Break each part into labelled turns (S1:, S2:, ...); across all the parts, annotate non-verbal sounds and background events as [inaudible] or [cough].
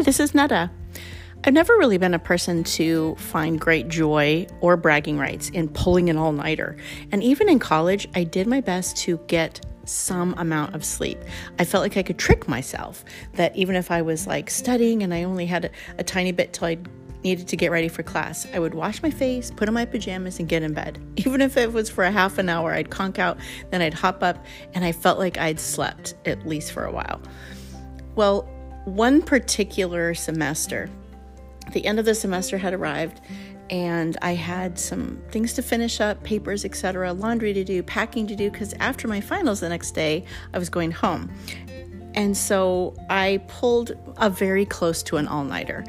S1: Hi, this is Netta. I've never really been a person to find great joy or bragging rights in pulling an all nighter. And even in college, I did my best to get some amount of sleep. I felt like I could trick myself that even if I was like studying and I only had a, a tiny bit till I needed to get ready for class, I would wash my face, put on my pajamas, and get in bed. [laughs] Even if it was for a half an hour, I'd conk out, then I'd hop up, and I felt like I'd slept at least for a while. Well, one particular semester, the end of the semester had arrived and I had some things to finish up, papers, etc., laundry to do, packing to do cuz after my finals the next day, I was going home. And so I pulled a very close to an all-nighter.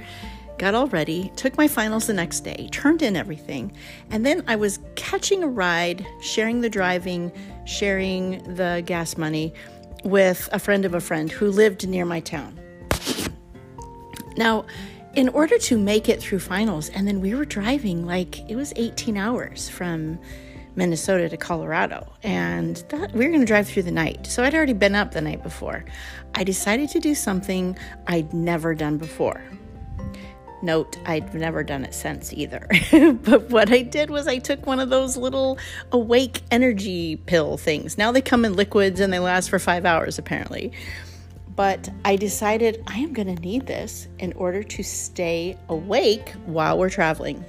S1: Got all ready, took my finals the next day, turned in everything, and then I was catching a ride, sharing the driving, sharing the gas money with a friend of a friend who lived near my town. Now, in order to make it through finals, and then we were driving like it was 18 hours from Minnesota to Colorado, and that we were going to drive through the night. So I'd already been up the night before. I decided to do something I'd never done before. Note, I'd never done it since either. [laughs] but what I did was I took one of those little awake energy pill things. Now they come in liquids and they last for five hours, apparently. But I decided I am going to need this in order to stay awake while we're traveling.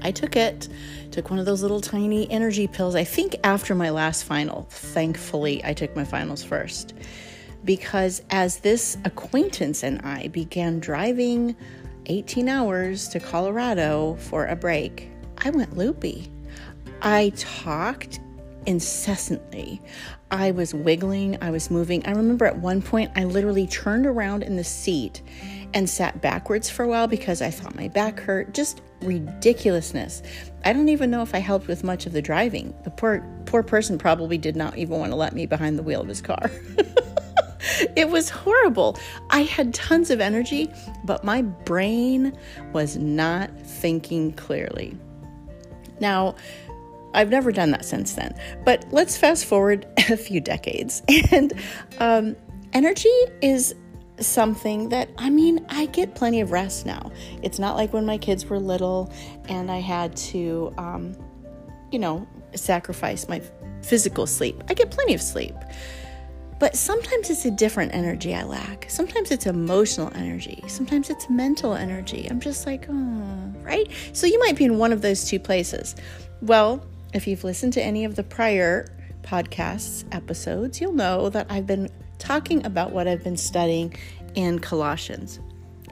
S1: I took it, took one of those little tiny energy pills, I think after my last final. Thankfully, I took my finals first. Because as this acquaintance and I began driving 18 hours to Colorado for a break, I went loopy. I talked incessantly. I was wiggling, I was moving. I remember at one point I literally turned around in the seat and sat backwards for a while because I thought my back hurt. Just ridiculousness. I don't even know if I helped with much of the driving. The poor poor person probably did not even want to let me behind the wheel of his car. [laughs] it was horrible. I had tons of energy, but my brain was not thinking clearly. Now, I've never done that since then. But let's fast forward [laughs] a few decades. [laughs] And um, energy is something that, I mean, I get plenty of rest now. It's not like when my kids were little and I had to, um, you know, sacrifice my physical sleep. I get plenty of sleep. But sometimes it's a different energy I lack. Sometimes it's emotional energy. Sometimes it's mental energy. I'm just like, oh, right? So you might be in one of those two places. Well, if you've listened to any of the prior podcasts episodes, you'll know that I've been talking about what I've been studying in Colossians.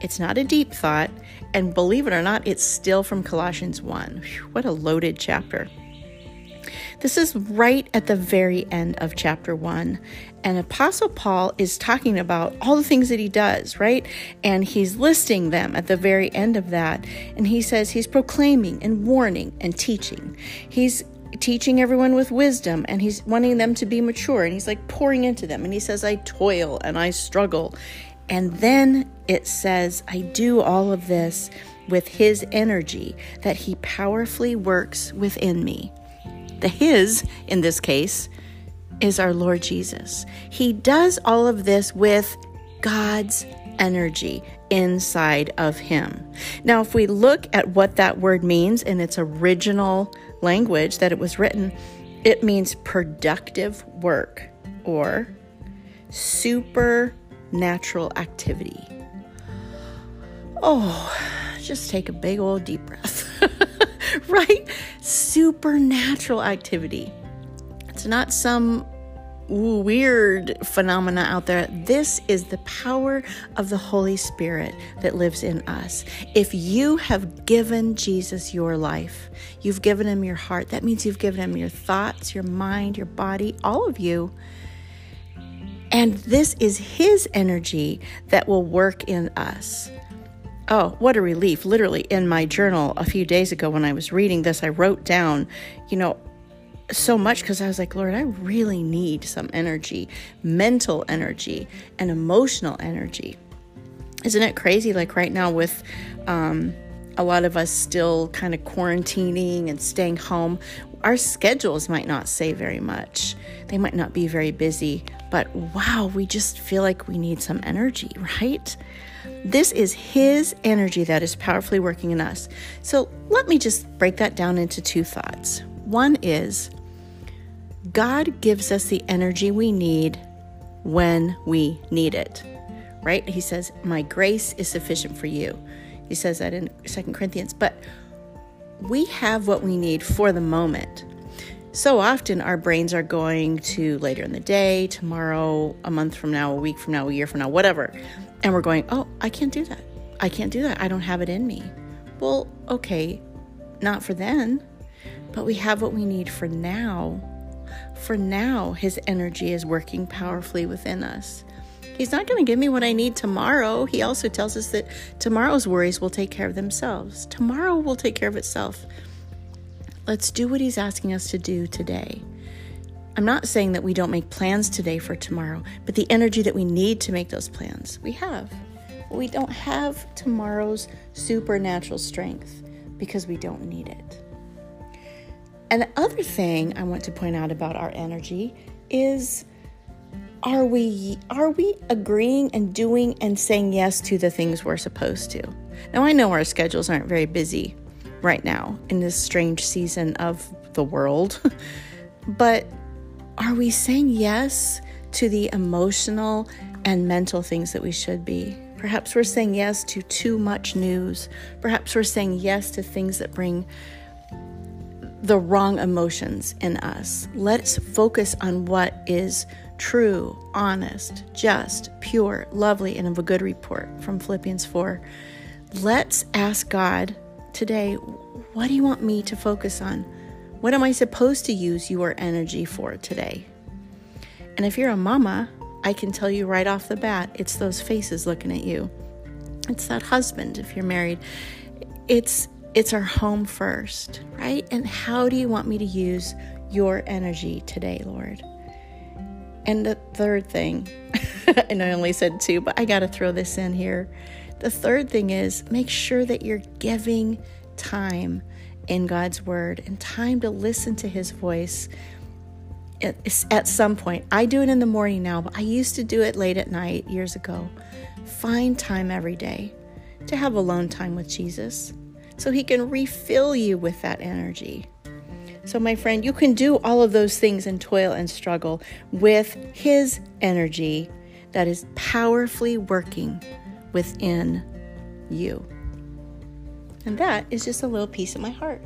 S1: It's not a deep thought, and believe it or not, it's still from Colossians 1. Whew, what a loaded chapter. This is right at the very end of chapter 1. And Apostle Paul is talking about all the things that he does, right? And he's listing them at the very end of that. And he says he's proclaiming and warning and teaching. He's teaching everyone with wisdom and he's wanting them to be mature and he's like pouring into them and he says i toil and i struggle. And then it says i do all of this with his energy that he powerfully works within me. The his in this case is our lord jesus. He does all of this with god's energy inside of him now if we look at what that word means in its original language that it was written, it means productive work or supernatural activity. Oh, just take a big old deep breath. [laughs] right? Supernatural activity. It's not some weird phenomena out there. This is the power of the Holy Spirit that lives in us. If you have given Jesus your life, you've given him your heart, that means you've given him your thoughts, your mind, your body, all of you. And this is his energy that will work in us. Oh, what a relief. Literally, in my journal a few days ago when I was reading this, I wrote down, you know, so much because I was like, Lord, I really need some energy, mental energy, and emotional energy. Isn't it crazy? Like right now, with um, a lot of us still kind of quarantining and staying home, our schedules might not say very much. They might not be very busy, but wow, we just feel like we need some energy, right? This is His energy that is powerfully working in us. So let me just break that down into two thoughts. One is God gives us the energy we need when we need it, right? He says, My grace is sufficient for you. He says that in Second Corinthians. But we have what we need for the moment. So often our brains are going to later in the day, tomorrow, a month from now, a week from now, a year from now, whatever. And we're going, oh, I can't do that. I can't do that. I don't have it in me. Well, okay, not for then, but we have what we need for now. For now, His energy is working powerfully within us. He's not going to give me what I need tomorrow. He also tells us that tomorrow's worries will take care of themselves. Tomorrow will take care of itself. Let's do what He's asking us to do today. I'm not saying that we don't make plans today for tomorrow, but the energy that we need to make those plans, we have. We don't have tomorrow's supernatural strength because we don't need it. And the other thing I want to point out about our energy is are we are we agreeing and doing and saying yes to the things we're supposed to? Now I know our schedules aren't very busy right now in this strange season of the world. [laughs] but are we saying yes to the emotional and mental things that we should be? Perhaps we're saying yes to too much news. Perhaps we're saying yes to things that bring the wrong emotions in us. Let's focus on what is true, honest, just, pure, lovely, and of a good report from Philippians 4. Let's ask God today, what do you want me to focus on? What am I supposed to use your energy for today? And if you're a mama, I can tell you right off the bat, it's those faces looking at you. It's that husband if you're married. It's it's our home first, right? And how do you want me to use your energy today, Lord? And the third thing, [laughs] and I only said two, but I got to throw this in here. The third thing is make sure that you're giving time in God's word and time to listen to his voice at some point. I do it in the morning now, but I used to do it late at night years ago. Find time every day to have alone time with Jesus so he can refill you with that energy. So, my friend, you can do all of those things and toil and struggle with His energy that is powerfully working within you. And that is just a little piece of my heart.